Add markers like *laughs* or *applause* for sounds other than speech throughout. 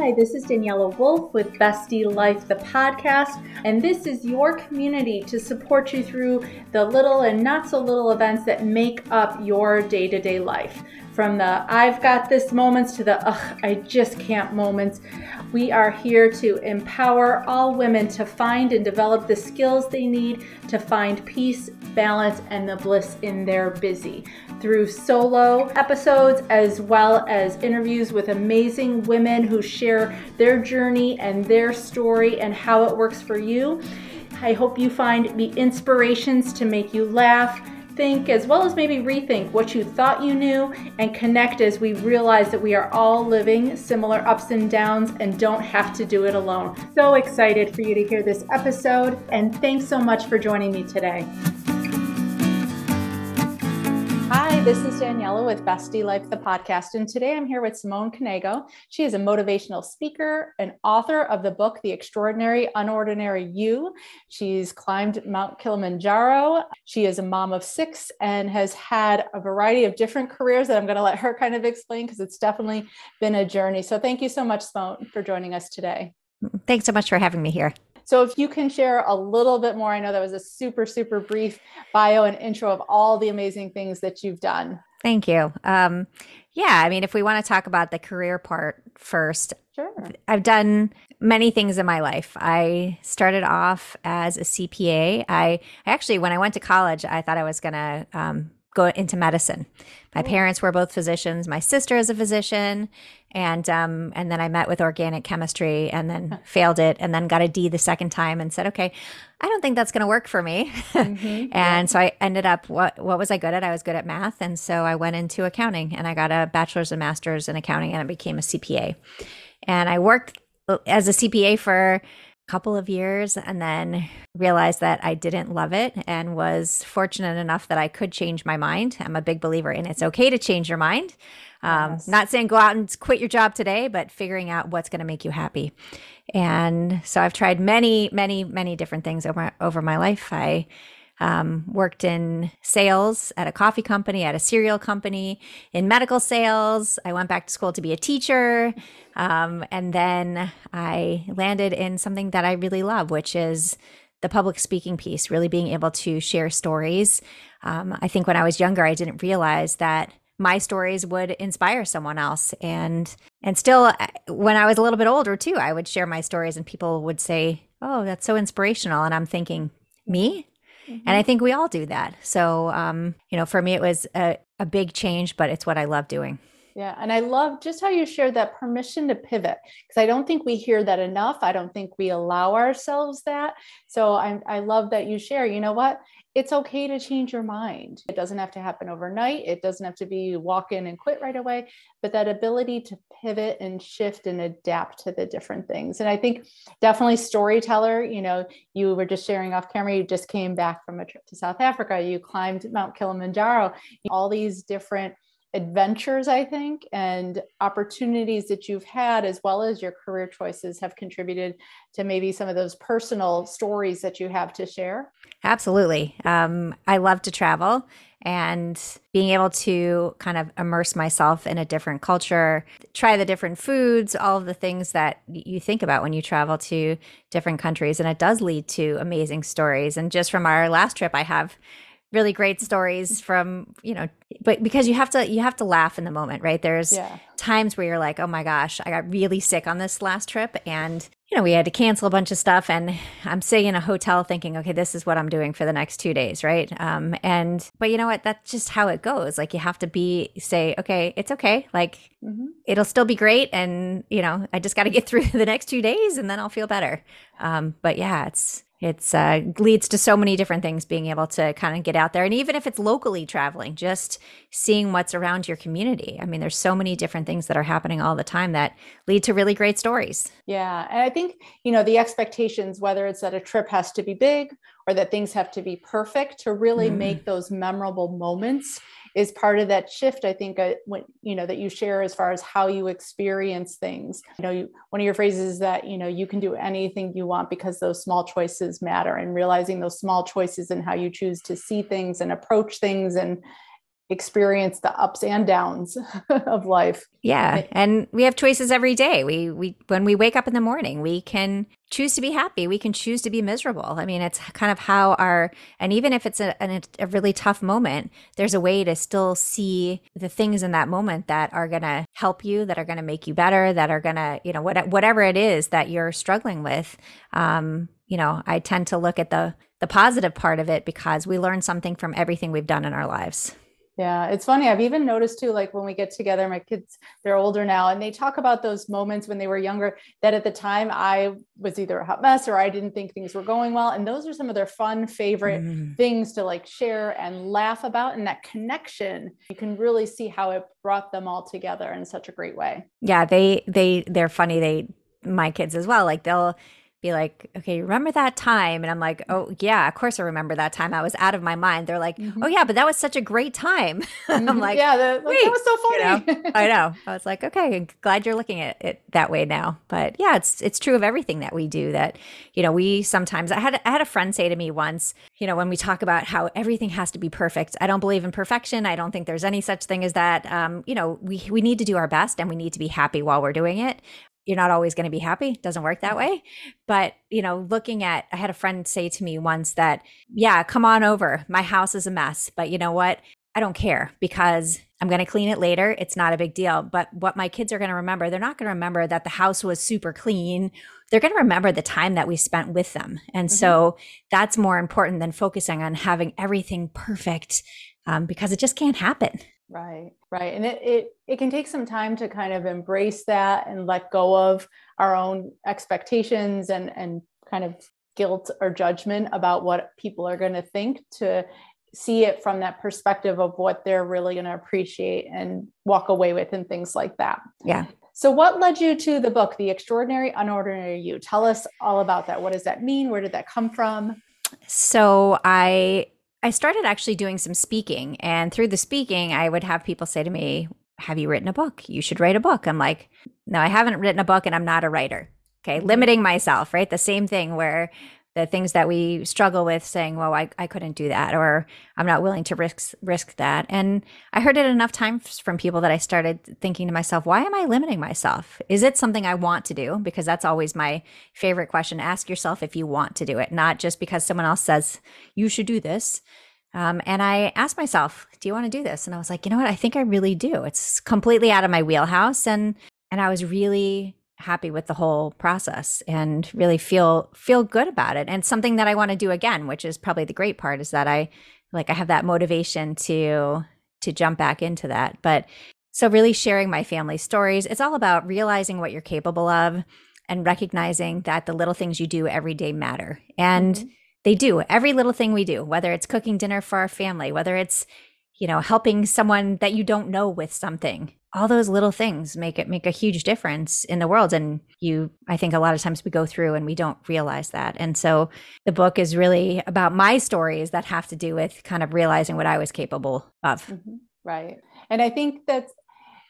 Hi, this is Daniela Wolf with Bestie Life, the podcast, and this is your community to support you through the little and not so little events that make up your day to day life. From the I've got this moments to the ugh, I just can't moments. We are here to empower all women to find and develop the skills they need to find peace, balance, and the bliss in their busy through solo episodes as well as interviews with amazing women who share their journey and their story and how it works for you. I hope you find the inspirations to make you laugh, think, as well as maybe rethink what you thought you knew and connect as we realize that we are all living similar ups and downs and don't have to do it alone. So excited for you to hear this episode, and thanks so much for joining me today. Hi, this is Daniela with Bestie Life, the podcast. And today I'm here with Simone Knego. She is a motivational speaker and author of the book, The Extraordinary Unordinary You. She's climbed Mount Kilimanjaro. She is a mom of six and has had a variety of different careers that I'm going to let her kind of explain because it's definitely been a journey. So thank you so much, Simone, for joining us today. Thanks so much for having me here. So if you can share a little bit more, I know that was a super, super brief bio and intro of all the amazing things that you've done. Thank you. Um, yeah, I mean, if we want to talk about the career part first, sure. I've done many things in my life. I started off as a CPA. I, I actually, when I went to college, I thought I was going to um, go into medicine. My parents were both physicians. My sister is a physician, and um, and then I met with organic chemistry, and then failed it, and then got a D the second time, and said, okay, I don't think that's going to work for me. Mm-hmm. *laughs* and yeah. so I ended up what what was I good at? I was good at math, and so I went into accounting, and I got a bachelor's and master's in accounting, and I became a CPA. And I worked as a CPA for couple of years and then realized that I didn't love it and was fortunate enough that I could change my mind. I'm a big believer in it's okay to change your mind. Um, yes. Not saying go out and quit your job today, but figuring out what's going to make you happy. And so I've tried many, many, many different things over over my life. I um, worked in sales at a coffee company, at a cereal company, in medical sales. I went back to school to be a teacher. Um, and then I landed in something that I really love, which is the public speaking piece, really being able to share stories. Um, I think when I was younger, I didn't realize that my stories would inspire someone else and and still uh, when i was a little bit older too i would share my stories and people would say oh that's so inspirational and i'm thinking me Mm-hmm. And I think we all do that. So, um, you know, for me, it was a, a big change, but it's what I love doing. Yeah. And I love just how you shared that permission to pivot because I don't think we hear that enough. I don't think we allow ourselves that. So I, I love that you share, you know what? it's okay to change your mind. It doesn't have to happen overnight. It doesn't have to be walk in and quit right away, but that ability to pivot and shift and adapt to the different things. And I think definitely storyteller, you know, you were just sharing off camera, you just came back from a trip to South Africa, you climbed Mount Kilimanjaro, all these different adventures, I think, and opportunities that you've had, as well as your career choices, have contributed to maybe some of those personal stories that you have to share? Absolutely. Um, I love to travel and being able to kind of immerse myself in a different culture, try the different foods, all of the things that you think about when you travel to different countries. And it does lead to amazing stories. And just from our last trip, I have really great stories from you know but because you have to you have to laugh in the moment right there's yeah. Times where you're like oh my gosh i got really sick on this last trip. And you know we had to cancel a bunch of stuff. And i'm sitting in a hotel thinking okay this is what i'm doing for the next two days right? Um and but you know what? That's just how it goes. Like you have to be say okay it's okay. Like mm-hmm. it'll still be great. And you know i just got to get *laughs* through the next two days and then i'll feel better. Um but yeah it's it's uh, leads to so many different things being able to kind of get out there. And even if it's locally traveling just seeing what's around your community. I mean there's so many different things that are happening all the time that lead to really great stories yeah and i think you know the expectations whether it's that a trip has to be big or that things have to be perfect to really mm. make those memorable moments is part of that shift i think uh, when you know that you share as far as how you experience things you know you, one of your phrases is that you know you can do anything you want because those small choices matter and realizing those small choices and how you choose to see things and approach things and experience the ups and downs *laughs* of life. Yeah, and we have choices every day. We we when we wake up in the morning, we can choose to be happy. We can choose to be miserable. I mean, it's kind of how our and even if it's a, a, a really tough moment, there's a way to still see the things in that moment that are going to help you, that are going to make you better, that are going to you know what, whatever it is that you're struggling with. Um, you know, I tend to look at the the positive part of it because we learn something from everything we've done in our lives. Yeah, it's funny. I've even noticed too, like when we get together, my kids, they're older now, and they talk about those moments when they were younger that at the time I was either a hot mess or I didn't think things were going well. And those are some of their fun, favorite mm. things to like share and laugh about. And that connection, you can really see how it brought them all together in such a great way. Yeah, they, they, they're funny. They, my kids as well, like they'll, be like, okay, remember that time? And I'm like, oh, yeah, of course I remember that time. I was out of my mind. They're like, mm-hmm. oh, yeah, but that was such a great time. *laughs* Mm-hmm. I'm like, yeah, the, like, that was so funny. You know? I *laughs* know. I was like, okay, glad you're looking at it that way now. But yeah, it's it's true of everything that we do that, you know, we sometimes, I had, I had a friend say to me once, you know, when we talk about how everything has to be perfect, I don't believe in perfection. I don't think there's any such thing as that. Um, you know, we, we need to do our best and we need to be happy while we're doing it you're not always going to be happy. It doesn't work that mm-hmm. way. But, you know, looking at, I had a friend say to me once that, yeah, come on over. My house is a mess. But you know what? I don't care because I'm going to clean it later. It's not a big deal. But what my kids are going to remember, they're not going to remember that the house was super clean. They're going to remember the time that we spent with them. And mm-hmm. so that's more important than focusing on having everything perfect um, because it just can't happen. Right, right. And it, it it can take some time to kind of embrace that and let go of our own expectations and and kind of guilt or judgment about what people are going to think to see it from that perspective of what they're really going to appreciate and walk away with and things like that. Yeah. So, what led you to the book, The Extraordinary Unordinary You? Tell us all about that. What does that mean? Where did that come from? So, I I started actually doing some speaking. And through the speaking, I would have people say to me, Have you written a book? You should write a book. I'm like, No, I haven't written a book and I'm not a writer. Okay. Mm-hmm. Limiting myself, right? The same thing where the things that we struggle with saying well I, I couldn't do that or i'm not willing to risk risk that and i heard it enough times from people that i started thinking to myself why am i limiting myself is it something i want to do because that's always my favorite question ask yourself if you want to do it not just because someone else says you should do this um, and I asked myself, "Do you want to do this?" And I was like, "You know what? I think I really do. It's completely out of my wheelhouse." And and I was really happy with the whole process and really feel feel good about it. And something that I want to do again which is probably the great part is that I like I have that motivation to to jump back into that. But so really sharing my family stories it's all about realizing what you're capable of and recognizing that the little things you do every day matter. And mm-hmm. they do. Every little thing we do whether it's cooking dinner for our family whether it's you know helping someone that you don't know with something all those little things make it make a huge difference in the world and you i think a lot of times we go through and we don't realize that. And so the book is really about my stories that have to do with kind of realizing what i was capable of. Mm-hmm. right. And i think that's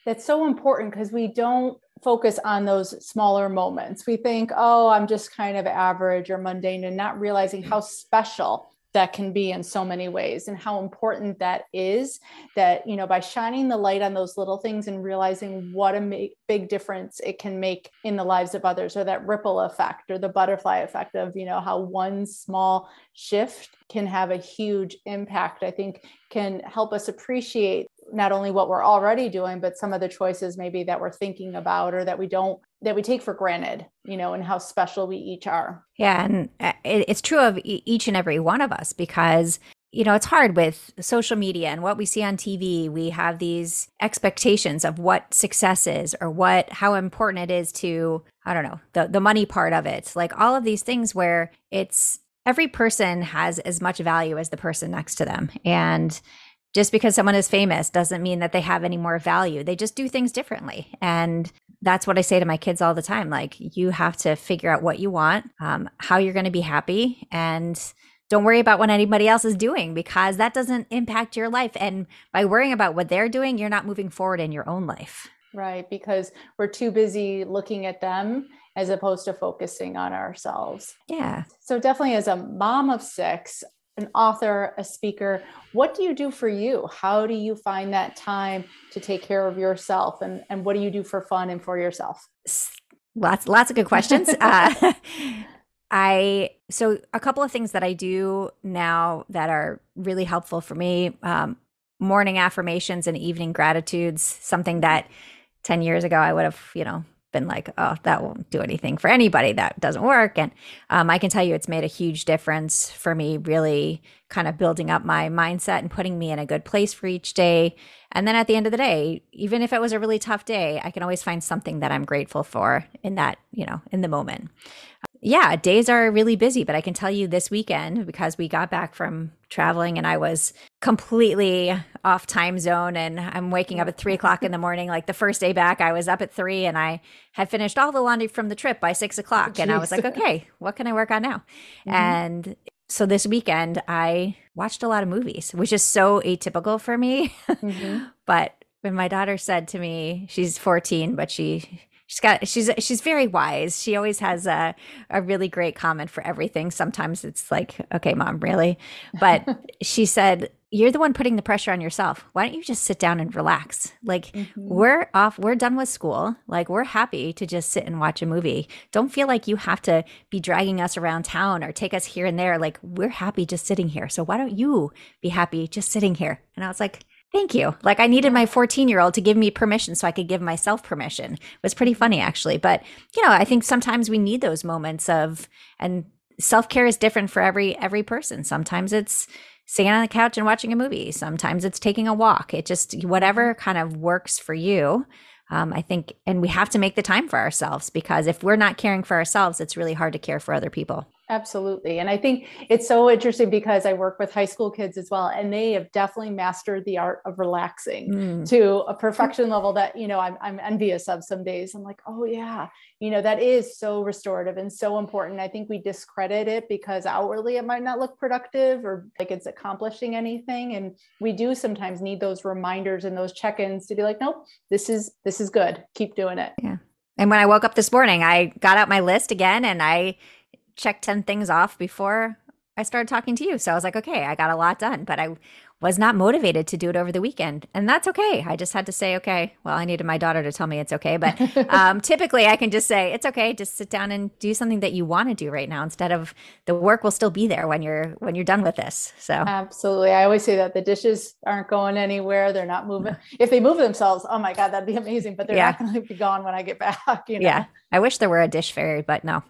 that's so important because we don't focus on those smaller moments. We think oh i'm just kind of average or mundane and not realizing how special that can be in so many ways and how important that is that you know by shining the light on those little things and realizing what a make, big difference it can make in the lives of others or that ripple effect or the butterfly effect of you know how one small shift can have a huge impact i think can help us appreciate not only what we're already doing but some of the choices maybe that we're thinking about or that we don't that we take for granted you know and how special we each are yeah and uh, it's true of each and every one of us because you know, it's hard with social media and what we see on TV. We have these expectations of what success is or what how important it is to, I don't know, the the money part of it. Like all of these things where it's every person has as much value as the person next to them. And just because someone is famous doesn't mean that they have any more value. They just do things differently. And that's what I say to my kids all the time. Like, you have to figure out what you want, um, how you're going to be happy, and don't worry about what anybody else is doing because that doesn't impact your life. And by worrying about what they're doing, you're not moving forward in your own life. Right. Because we're too busy looking at them as opposed to focusing on ourselves. Yeah. So, definitely as a mom of six, an author, a speaker. What do you do for you? How do you find that time to take care of yourself? And, and what do you do for fun and for yourself? Lots, lots of good questions. *laughs* uh, *laughs* I so a couple of things that I do now that are really helpful for me. Um, morning affirmations and evening gratitudes, something that 10 years ago I would have, you know, been like, oh, that won't do anything for anybody. That doesn't work. And um, I can tell you it's made a huge difference for me, really kind of building up my mindset and putting me in a good place for each day. And then at the end of the day, even if it was a really tough day, I can always find something that I'm grateful for in that, you know, in the moment yeah, days are really busy, but I can tell you this weekend because we got back from traveling and I was completely off time zone and I'm waking up at three o'clock in the morning. Like the first day back, I was up at three and I had finished all the laundry from the trip by six o'clock. And I was like, okay, what can I work on now? Mm-hmm. And so this weekend, I watched a lot of movies, which is so atypical for me. Mm-hmm. *laughs* but when my daughter said to me, she's 14, but she she's got she's she's very wise. She always has a a really great comment for everything. Sometimes it's like, okay, mom, really? But *laughs* she said, you're the one putting the pressure on yourself. Why don't you just sit down and relax? Like mm-hmm. we're off, we're done with school. Like we're happy to just sit and watch a movie. Don't feel like you have to be dragging us around town or take us here and there. Like we're happy just sitting here. So why don't you be happy just sitting here? And I was like, Thank you. Like I needed my 14 year old to give me permission so I could give myself permission. It was pretty funny actually. But, you know, I think sometimes we need those moments of, and self care is different for every, every person. Sometimes it's sitting on the couch and watching a movie. Sometimes it's taking a walk. It just, whatever kind of works for you. Um, I think, and we have to make the time for ourselves because if we're not caring for ourselves, it's really hard to care for other people. Absolutely. And I think it's so interesting because I work with high school kids as well, and they have definitely mastered the art of relaxing mm. to a perfection level that, you know, I'm, I'm envious of some days. I'm like, oh, yeah, you know, that is so restorative and so important. I think we discredit it because outwardly it might not look productive or like it's accomplishing anything. And we do sometimes need those reminders and those check ins to be like, nope, this is, this is good. Keep doing it. Yeah. And when I woke up this morning, I got out my list again and I, check 10 things off before I started talking to you. So I was like, okay, I got a lot done, but I was not motivated to do it over the weekend. And that's okay. I just had to say, okay, well, I needed my daughter to tell me it's okay. But *laughs* um, typically I can just say, it's okay. Just sit down and do something that you want to do right now instead of the work will still be there when you're, when you're done with this. So absolutely. I always say that the dishes aren't going anywhere. They're not moving. *laughs* If they move themselves, oh my God, that'd be amazing. But they're yeah. not going to be gone when I get back. *laughs* You know? Yeah. I wish there were a dish fairy, but no.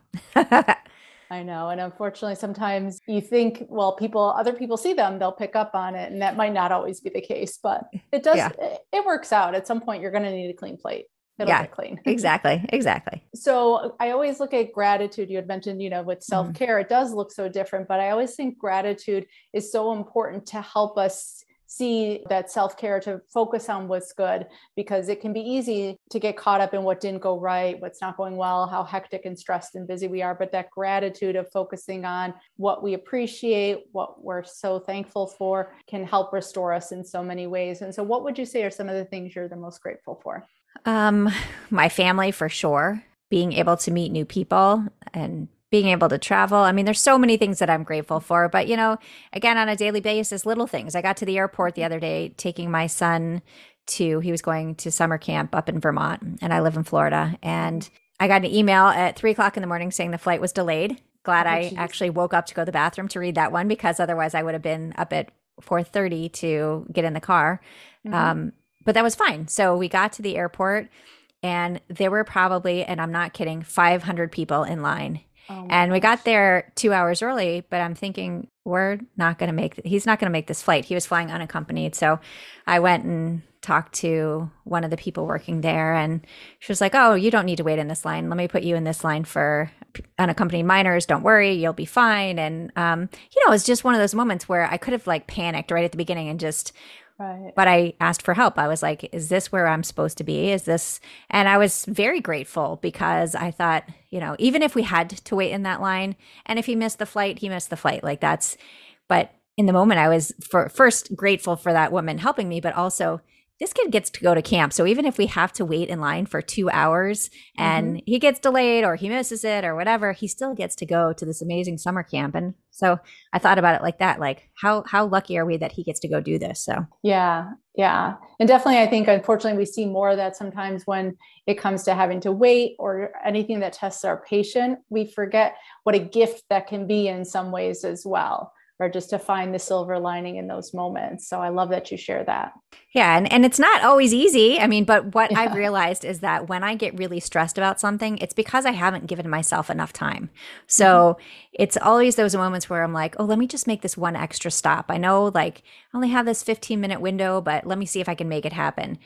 I know. And unfortunately, sometimes you think, well, people, other people see them, they'll pick up on it. And that might not always be the case, but it does, yeah. it, it, works out. At some point, you're going to need a clean plate. It'll yeah, get clean. *laughs* exactly. Exactly. So I always look at gratitude. You had mentioned, you know, with self care, mm-hmm. it does look so different, but I always think gratitude is so important to help us see that self care to focus on what's good because it can be easy to get caught up in what didn't go right, what's not going well, how hectic and stressed and busy we are. But that gratitude of focusing on what we appreciate, what we're so thankful for, can help restore us in so many ways. And so, what would you say are some of the things you're the most grateful for? Um, my family for sure. Being able to meet new people and being able to travel. I mean, there's so many things that I'm grateful for, but you know, again, on a daily basis, little things. I got to the airport the other day taking my son to, he was going to summer camp up in Vermont, and I live in Florida. And I got an email at three o'clock in the morning saying the flight was delayed. Glad oh, I actually woke up to go to the bathroom to read that one because otherwise I would have been up at 4:30 to get in the car. Mm-hmm. Um, but that was fine. So we got to the airport and there were probably, and I'm not kidding, 500 people in line Oh and we got there two hours early, but I'm thinking we're not going to make, he's not going to make this flight. He was flying unaccompanied. So I went and talked to one of the people working there and she was like, Oh, you don't need to wait in this line. Let me put you in this line for unaccompanied minors. Don't worry, you'll be fine. And, um, you know, it was just one of those moments where I could have like panicked right at the beginning and just Right. But I asked for help. I was like, is this where I'm supposed to be? Is this? And I was very grateful because I thought, you know, even if we had to wait in that line and if he missed the flight, he missed the flight. Like that's, but in the moment, I was for, first grateful for that woman helping me, but also this kid gets to go to camp. So even if we have to wait in line for two hours and mm-hmm. he gets delayed or he misses it or whatever, he still gets to go to this amazing summer camp. And so I thought about it like that, like how how lucky are we that he gets to go do this? So yeah, yeah. And definitely I think unfortunately we see more of that sometimes when it comes to having to wait or anything that tests our patient, we forget what a gift that can be in some ways as well or just to find the silver lining in those moments. So I love that you share that. Yeah, and, and it's not always easy. I mean, but what yeah. I've realized is that when I get really stressed about something, it's because I haven't given myself enough time. So mm-hmm. it's always those moments where I'm like, oh, let me just make this one extra stop. I know like I only have this 15 minute window, but let me see if I can make it happen.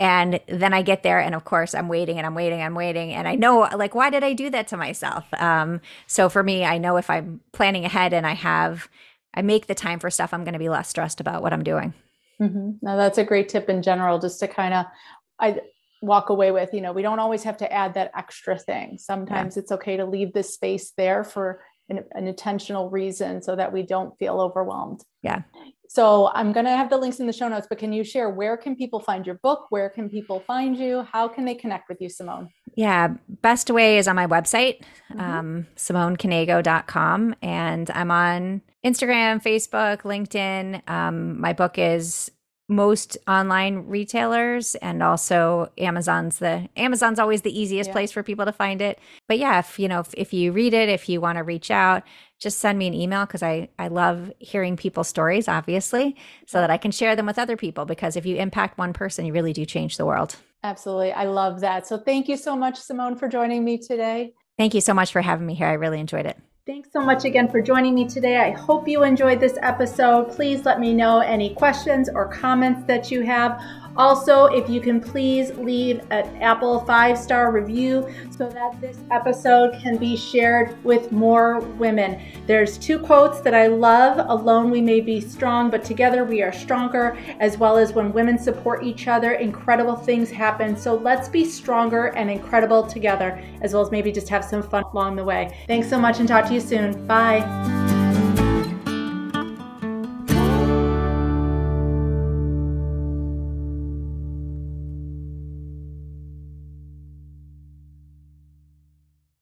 And then I get there, and of course, I'm waiting and I'm waiting, I'm waiting. And I know, like, why did I do that to myself? Um, so for me, I know if I'm planning ahead and I have I make the time for stuff, I'm going to be less stressed about what I'm doing. Mm-hmm. Now that's a great tip in general, just to kind of, I walk away with, you know, we don't always have to add that extra thing. Sometimes yeah. it's okay to leave this space there for an, an intentional reason so that we don't feel overwhelmed. Yeah. So I'm going to have the links in the show notes, but can you share where can people find your book? Where can people find you? How can they connect with you, Simone? Yeah, best way is on my website, mm-hmm. um, simoneknego.com. And I'm on Instagram, Facebook, LinkedIn. Um, my book is most online retailers and also Amazon's the Amazon's always the easiest yeah. place for people to find it. But yeah, if you know if, if you read it, if you want to reach out, just send me an email because I I love hearing people's stories, obviously, so that I can share them with other people. Because if you impact one person, you really do change the world. Absolutely, I love that. So thank you so much, Simone, for joining me today. Thank you so much for having me here. I really enjoyed it. Thanks so much again for joining me today. I hope you enjoyed this episode. Please let me know any questions or comments that you have. Also, if you can please leave an Apple five star review so that this episode can be shared with more women. There's two quotes that I love Alone we may be strong, but together we are stronger, as well as when women support each other, incredible things happen. So let's be stronger and incredible together, as well as maybe just have some fun along the way. Thanks so much and talk to you soon. Bye.